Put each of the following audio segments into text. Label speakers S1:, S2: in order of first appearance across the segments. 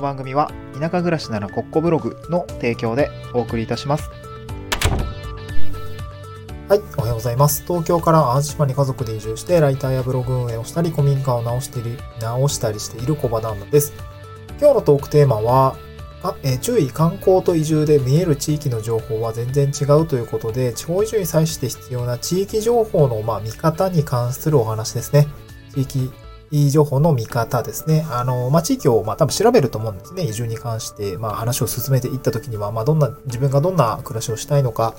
S1: の番組は田舎暮らしならコッコブログの提供でお送りいたします。はい、おはようございます。東京から淡路島に家族で移住して、ライターやブログ運営をしたり、古民家を直してり直したりしている小場旦那です。今日のトークテーマは、あえー注意観光と移住で見える地域の情報は全然違うということで、地方移住に際して必要な地域情報の、まあ、見方に関するお話ですね。地域いい情報の見方ですね。あの、まあ、地域を、まあ、多分調べると思うんですね。移住に関して、まあ、話を進めていったときには、まあ、どんな、自分がどんな暮らしをしたいのか、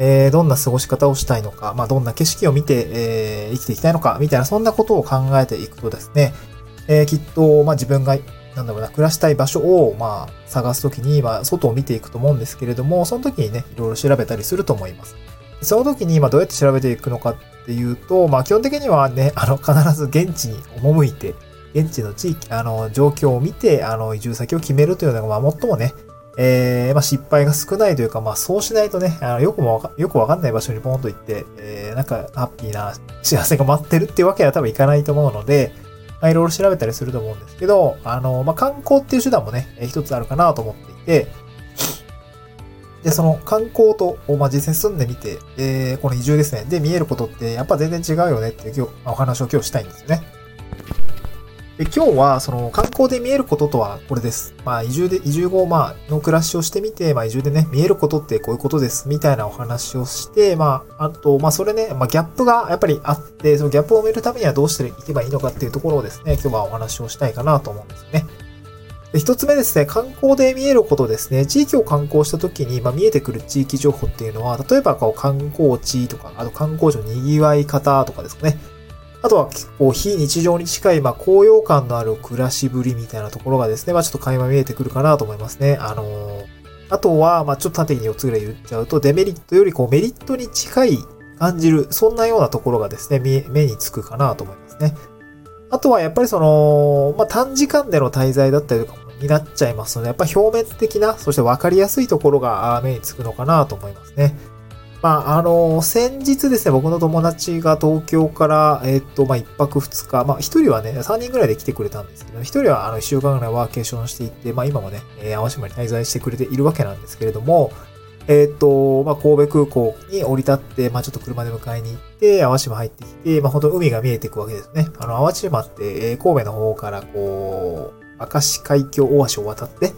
S1: えー、どんな過ごし方をしたいのか、まあ、どんな景色を見て、えー、生きていきたいのか、みたいな、そんなことを考えていくとですね、えー、きっと、まあ、自分が、なんだろうな、暮らしたい場所を、まあ、探すときに、まあ、外を見ていくと思うんですけれども、その時にね、いろいろ調べたりすると思います。その時に、まあ、どうやって調べていくのかていうと、まあ、基本的にはね、あの、必ず現地に赴いて、現地の地域、あの、状況を見て、あの、移住先を決めるというのが、まあ、最もね、えー、まあ、失敗が少ないというか、まあ、そうしないとね、あの、よくもわか、よくわかんない場所にポンと行って、えー、なんか、ハッピーな幸せが待ってるっていうわけは多分いかないと思うので、まあ、いろいろ調べたりすると思うんですけど、あの、まあ、観光っていう手段もね、一つあるかなと思っていて、で、その観光と、まあ、実際住んでみて、えー、この移住ですね。で、見えることって、やっぱ全然違うよねっていう今日ま、お話を今日したいんですよね。で、今日は、その観光で見えることとはこれです。まあ、移住で、移住後、まあ、の暮らしをしてみて、まあ、移住でね、見えることってこういうことです、みたいなお話をして、まあ、あと、まあ、それね、まあ、ギャップがやっぱりあって、そのギャップを埋めるためにはどうしていけばいいのかっていうところをですね、今日はお話をしたいかなと思うんですよね。一つ目ですね、観光で見えることですね。地域を観光した時に、まあ、見えてくる地域情報っていうのは、例えばこう観光地とか、あと観光地の賑わい方とかですかね。あとは結構非日常に近い、まあ、高揚感のある暮らしぶりみたいなところがですね、まあ、ちょっと垣間見えてくるかなと思いますね。あのーあとは、まあ、ちょっと縦に4つぐらい言っちゃうと、デメリットよりこうメリットに近い感じる、そんなようなところがですね、目につくかなと思いますね。あとはやっぱりその、まあ、短時間での滞在だったりとかになっちゃいますので、やっぱ表面的な、そして分かりやすいところが目につくのかなと思いますね。まあ、あの、先日ですね、僕の友達が東京から、えっと、まあ、一泊二日、まあ、一人はね、三人ぐらいで来てくれたんですけど、一人は、あの、一週間ぐらいワーケーションしていって、まあ、今もね、えー、淡島に滞在してくれているわけなんですけれども、えっと、まあ、神戸空港に降り立って、まあ、ちょっと車で迎えに行って、淡島入ってきて、まあ、本当海が見えていくわけですね。あの、淡島って、えー神戸の方から、こう、明石海峡大橋を渡って、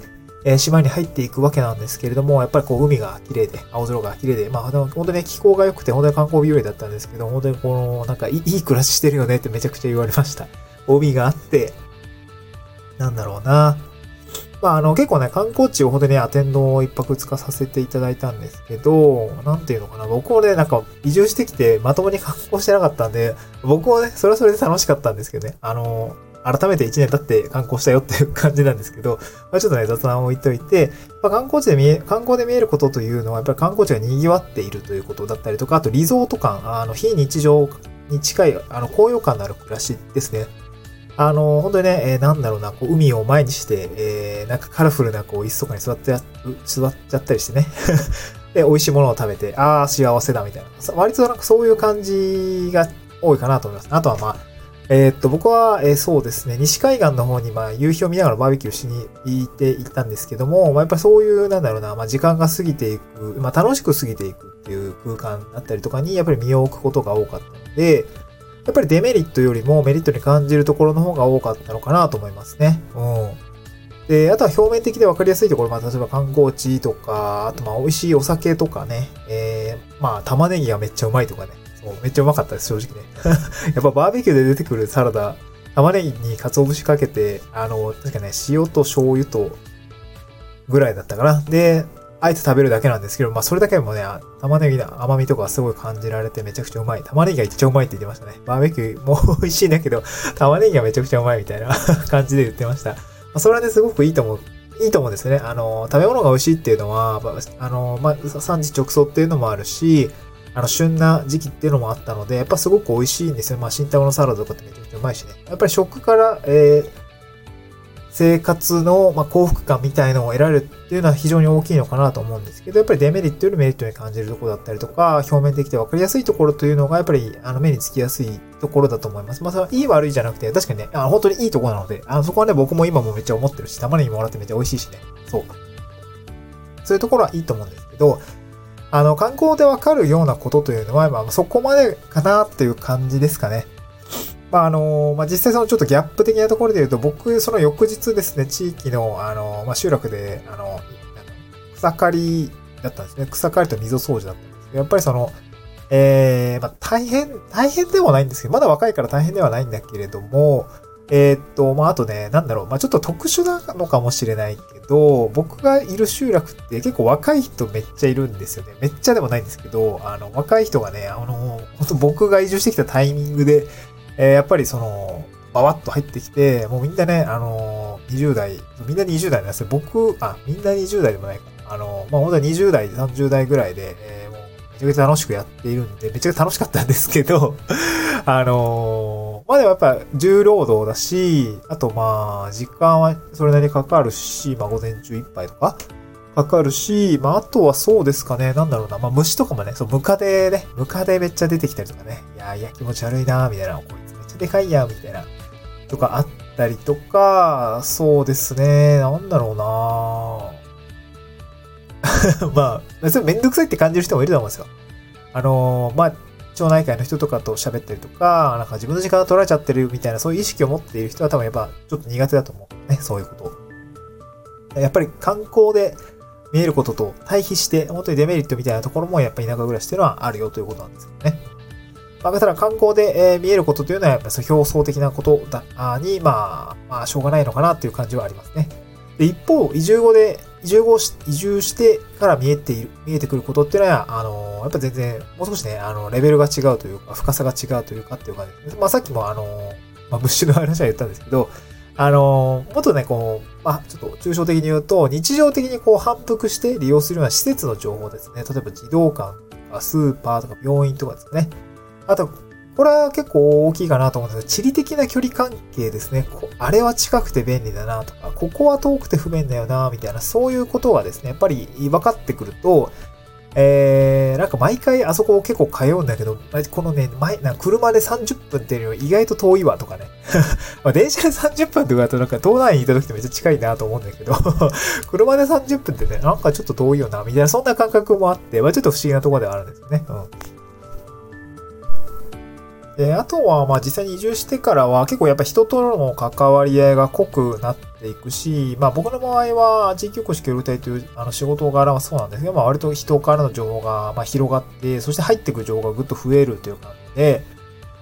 S1: えー島に入っていくわけなんですけれども、やっぱりこう海が綺麗で、青空が綺麗で、まあでも本当にね、気候が良くて、本当に観光日和だったんですけど、本当にこの、なんかいい暮らししてるよねってめちゃくちゃ言われました。海があって、なんだろうな。まああの結構ね、観光地を本当にね、アテンドを一泊二日させていただいたんですけど、なんていうのかな、僕もね、なんか移住してきてまともに観光してなかったんで、僕もね、それはそれで楽しかったんですけどね、あの、改めて1年経って観光したよっていう感じなんですけど、まあ、ちょっとね、雑談を置いといて、まあ、観光地で見え、観光で見えることというのは、やっぱり観光地が賑わっているということだったりとか、あとリゾート感、あの、非日常に近い、あの、高揚感のある暮らしですね。あの、本当にね、えーなんだろうな、こう、海を前にして、えー、なんかカラフルな、こう、椅子とかに座ってや、座っちゃったりしてね。で、美味しいものを食べて、ああ、幸せだ、みたいな。割となんかそういう感じが多いかなと思います。あとはまあ、えーっと、僕は、えーそうですね、西海岸の方に、まあ、夕日を見ながらバーベキューしに行っていったんですけども、まあ、やっぱりそういう、なんだろうな、まあ、時間が過ぎていく、まあ、楽しく過ぎていくっていう空間だったりとかに、やっぱり身を置くことが多かったので、やっぱりデメリットよりもメリットに感じるところの方が多かったのかなと思いますね。うん。で、あとは表面的で分かりやすいところ、まあ、例えば観光地とか、あとまあ、美味しいお酒とかね、えー、まあ、玉ねぎがめっちゃうまいとかね、そう、めっちゃうまかったです、正直ね。やっぱバーベキューで出てくるサラダ、玉ねぎに鰹節かけて、あの、確かね、塩と醤油と、ぐらいだったかな。で、あえて食べるだけなんですけど、まあそれだけでもね、玉ねぎの甘みとかすごい感じられてめちゃくちゃうまい。玉ねぎがめっちゃうまいって言ってましたね。バーベキューも 美味しいんだけど、玉ねぎがめちゃくちゃうまいみたいな 感じで言ってました。まあ、それはね、すごくいいと思う。いいと思うんですね。あの、食べ物が美味しいっていうのは、ああの、まあ、産地直送っていうのもあるし、あの、旬な時期っていうのもあったので、やっぱすごく美味しいんですよ。まあ、新玉のサラダとかってめちゃくちゃうまいしね。やっぱり食から、えー、生活の、ま幸福感みたいのを得られるっていうのは非常に大きいのかなと思うんですけど、やっぱりデメリットよりメリットに感じるところだったりとか、表面的で分かりやすいところというのが、やっぱり、あの、目につきやすいところだと思います。まあ、それはいい悪いじゃなくて、確かにね、あの、本当にいいところなので、あの、そこはね、僕も今もめっちゃ思ってるし、玉ねぎもらってめっちゃ美味しいしね。そう。そういうところはいいと思うんですけど、あの、観光でわかるようなことというのは、まあ、そこまでかなっていう感じですかね。まあ、あの、まあ、実際そのちょっとギャップ的なところで言うと、僕、その翌日ですね、地域の、あの、まあ、集落で、あの、草刈りだったんですね。草刈りと溝掃除だったんですけど、やっぱりその、えー、まあ、大変、大変でもないんですけど、まだ若いから大変ではないんだけれども、えー、っと、まあ、あとね、なんだろう、まあ、ちょっと特殊なのかもしれないけど、僕がいる集落って結構若い人めっちゃいるんですよね。めっちゃでもないんですけど、あの、若い人がね、あの、本当僕が移住してきたタイミングで、えー、やっぱりその、バワッと入ってきて、もうみんなね、あの、20代、みんな20代なんですよ。僕、あ、みんな20代でもないか。あの、まあ、本当に20代、30代ぐらいで、えー、もう、めちゃくちゃ楽しくやっているんで、めちゃくちゃ楽しかったんですけど、あのー、まあでもやっぱ重労働だし、あとまあ、時間はそれなりにかかるし、まあ午前中いっぱいとか、かかるし、まああとはそうですかね、なんだろうな、まあ虫とかもね、そう、ムカデね、ムカデめっちゃ出てきたりとかね、いやいや気持ち悪いなみたいな、こいつめっちゃでかいやみたいな、とかあったりとか、そうですね、なんだろうな まあ、それめんどくさいって感じる人もいると思うんですよ。あのー、まあ、町内会の人とかと喋ったりとか、なんか自分の時間が取られちゃってるみたいな、そういう意識を持っている人は多分やっぱちょっと苦手だと思うね、そういうこと。やっぱり観光で見えることと対比して、本当にデメリットみたいなところもやっぱり田舎暮らしっていうのはあるよということなんですけどね。まあ、ただ観光で、え、見えることというのはやっぱり表層的なことだに、まあ、まあ、しょうがないのかなっていう感じはありますね。で、一方、移住後で、移住後し、移住してから見えている、見えてくることっていうのは、あの、やっぱ全然、もう少しね、あの、レベルが違うというか、深さが違うというかっていう感じです。まあ、さっきもあの、まあ、ブッシュの話は言ったんですけど、あの、もっとね、こう、まあ、ちょっと抽象的に言うと、日常的にこう反復して利用するような施設の情報ですね。例えば児童館とかスーパーとか病院とかですね。あと、これは結構大きいかなと思うんですけど、地理的な距離関係ですね。あれは近くて便利だなとか、ここは遠くて不便だよな、みたいな、そういうことがですね、やっぱり分かってくると、えー、なんか毎回あそこを結構通うんだけど、このね、前、な車で30分っていうのは意外と遠いわとかね。ま電車で30分とかだとなんか東南にいた時ってめっちゃ近いなと思うんだけど 車で30分ってね、なんかちょっと遠いよな、みたいな、そんな感覚もあって、まあちょっと不思議なところではあるんですよね。うん。で、あとは、まあ実際に移住してからは結構やっぱ人との関わり合いが濃くなっていくし、まあ僕の場合は地域おこし協力隊というあの仕事柄はそうなんですけど、まあ割と人からの情報がま広がって、そして入ってくる情報がぐっと増えるという感じで、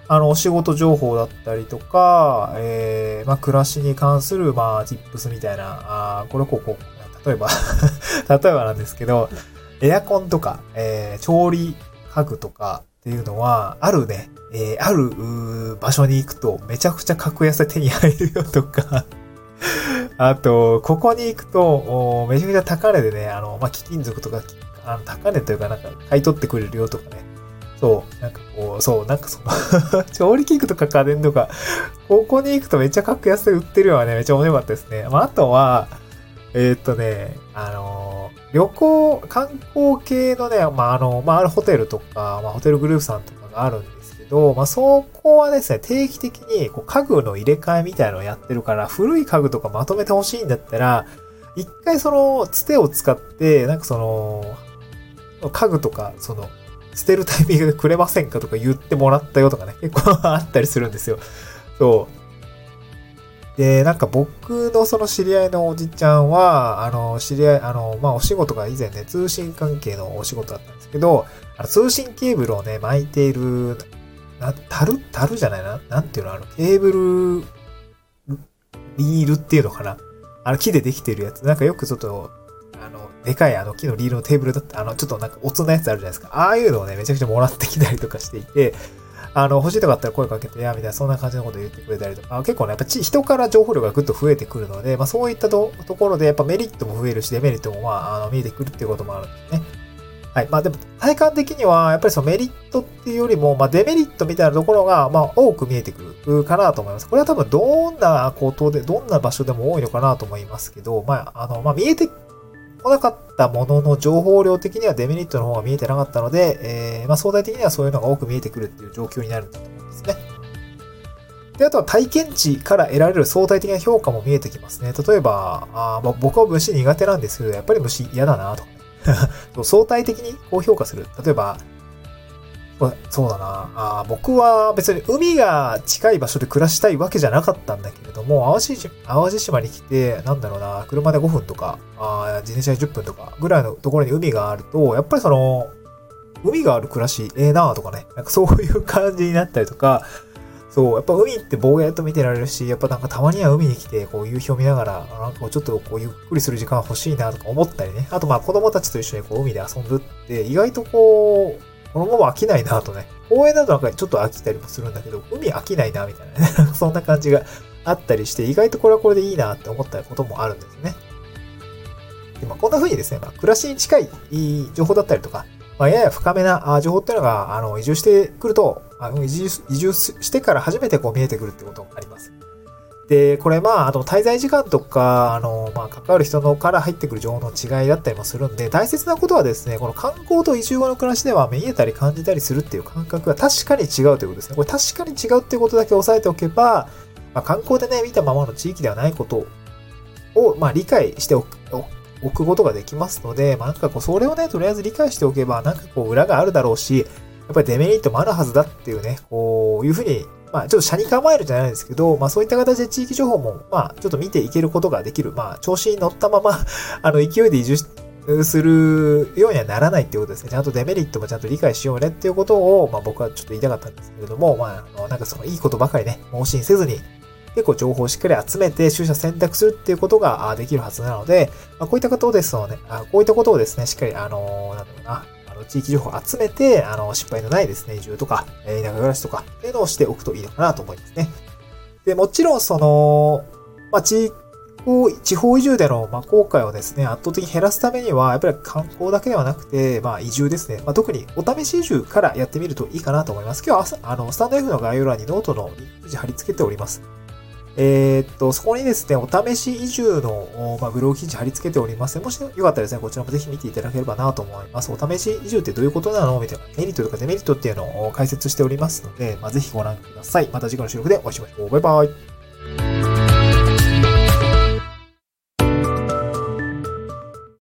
S1: あの、お仕事情報だったりとか、えー、まあ暮らしに関するまあ tips みたいな、あこれこうこう、例えば 例えばなんですけど、エアコンとか、えー、調理家具とかっていうのは、あるね、えー、ある場所に行くとめちゃくちゃ格安で手に入るよとか あと、ここに行くと、めちゃくちゃ高値でね、あの、まあ、貴金属とか、あの高値というかなんか買い取ってくれるよとかね。そう、なんかこう、そう、なんかその 調理器具とか家電とか、ここに行くとめっちゃ格安で売ってるのはね、めっちゃ面白かったですね。まあ、あとは、えー、っとね、あの旅行、観光系のね、まあ、あの、まあ、あるホテルとか、まあ、ホテルグループさんとかがあるんですけど、まあ、そこはですね、定期的にこう家具の入れ替えみたいなのをやってるから、古い家具とかまとめてほしいんだったら、一回その、つてを使って、なんかその、家具とか、その、捨てるタイミングでくれませんかとか言ってもらったよとかね、結構 あったりするんですよ。そう。で、なんか僕のその知り合いのおじちゃんは、あの、知り合い、あの、まあ、お仕事が以前ね、通信関係のお仕事だったんですけど、あの通信ケーブルをね、巻いている、な、たる、たるじゃないな、なんていうの、あの、ケーブル、リールっていうのかな？あの、木でできてるやつ。なんかよくちょっと、あの、でかいあの木のリールのテーブルだった、あの、ちょっとなんか、おつなやつあるじゃないですか。ああいうのをね、めちゃくちゃもらってきたりとかしていて、あの、欲しいとかあったら声かけてや、みたいな、そんな感じのこと言ってくれたりとか、結構ね、やっぱ人から情報量がぐっと増えてくるので、まあそういったところで、やっぱメリットも増えるし、デメリットもまあ、あの、見えてくるっていうこともあるんですね。はい。まあでも、体感的には、やっぱりそのメリットっていうよりも、まあデメリットみたいなところが、まあ多く見えてくるかなと思います。これは多分どんなことで、どんな場所でも多いのかなと思いますけど、まあ、あの、まあ見えて来なかったものの情報量的にはデメリットの方が見えてなかったので、えー、まあ相対的にはそういうのが多く見えてくるっていう状況になるんだと思うんですね。で、あとは体験値から得られる相対的な評価も見えてきますね。例えば、あまあ、僕は虫苦手なんですけど、やっぱり虫嫌だなと、相対的に高評価する。例えば、そうだなあ。僕は別に海が近い場所で暮らしたいわけじゃなかったんだけれども、淡路淡路島に来て、なんだろうな、車で5分とか、あ自転車で10分とかぐらいのところに海があると、やっぱりその、海がある暮らし、ええー、なとかね、なんかそういう感じになったりとか、そう、やっぱ海ってぼーっと見てられるし、やっぱなんかたまには海に来て、こう夕日を見ながら、なんかちょっとこうゆっくりする時間欲しいなとか思ったりね。あとまあ子供たちと一緒にこう海で遊ぶって、意外とこう、このまま飽きないなとね。公園などなんかちょっと飽きたりもするんだけど、海飽きないなみたいなね。そんな感じがあったりして、意外とこれはこれでいいなって思ったこともあるんですね。でまあ、こんな風にですね、まあ、暮らしに近い情報だったりとか、まあ、やや深めな情報っていうのが、あの、移住してくると、あの移住移住してから初めてこう見えてくるってことがあります。で、これまあ、あの、滞在時間とか、あの、まあ、関わる人のから入ってくる情報の違いだったりもするんで、大切なことはですね、この観光と移住後の暮らしでは見えたり感じたりするっていう感覚が確かに違うということですね。これ確かに違うっていうことだけ押さえておけば、まあ、観光でね、見たままの地域ではないことを、まあ、理解しておく、置くことができますので、まあ、なんかこう、それをね、とりあえず理解しておけば、なんかこう、裏があるだろうし、やっぱりデメリットもあるはずだっていうね、こういうふうに、まあ、ちょっと車に構えるじゃないですけど、まあ、そういった形で地域情報も、まあ、ちょっと見ていけることができる。まあ、調子に乗ったまま あの、勢いで移住するようにはならないっていうことですね。ちゃんとデメリットもちゃんと理解しようねっていうことを、まあ、僕はちょっと言いたかったんですけれども、まあ、あ、なんかそのいいことばかりね、盲信せずに、結構情報をしっかり集めて、取捨選択するっていうことができるはずなので、まあ、こういったことをですね、こういったことをですね、しっかり、あのなんだろうな、の、地域情報を集めて、あの、失敗のないですね、移住とか、え田舎暮らしとか、っていうのをしておくといいのかなと思いますね。で、もちろん、その、まあ、地地方移住での、まあ、後悔をですね、圧倒的に減らすためには、やっぱり観光だけではなくて、まあ、移住ですね。まあ、特にお試し移住からやってみるといいかなと思います。今日は、あの、スタンド F の概要欄にノートのリンク貼り付けております。えー、っと、そこにですね、お試し移住の、まあ、ブログ記事貼り付けておりますもしよかったらですね、こちらもぜひ見ていただければなと思います。お試し移住ってどういうことなの？みたいな、メリットとかデメリットっていうのを解説しておりますので、まあ、ぜひご覧ください。また次回の収録でお会いしましょう。バイバイ。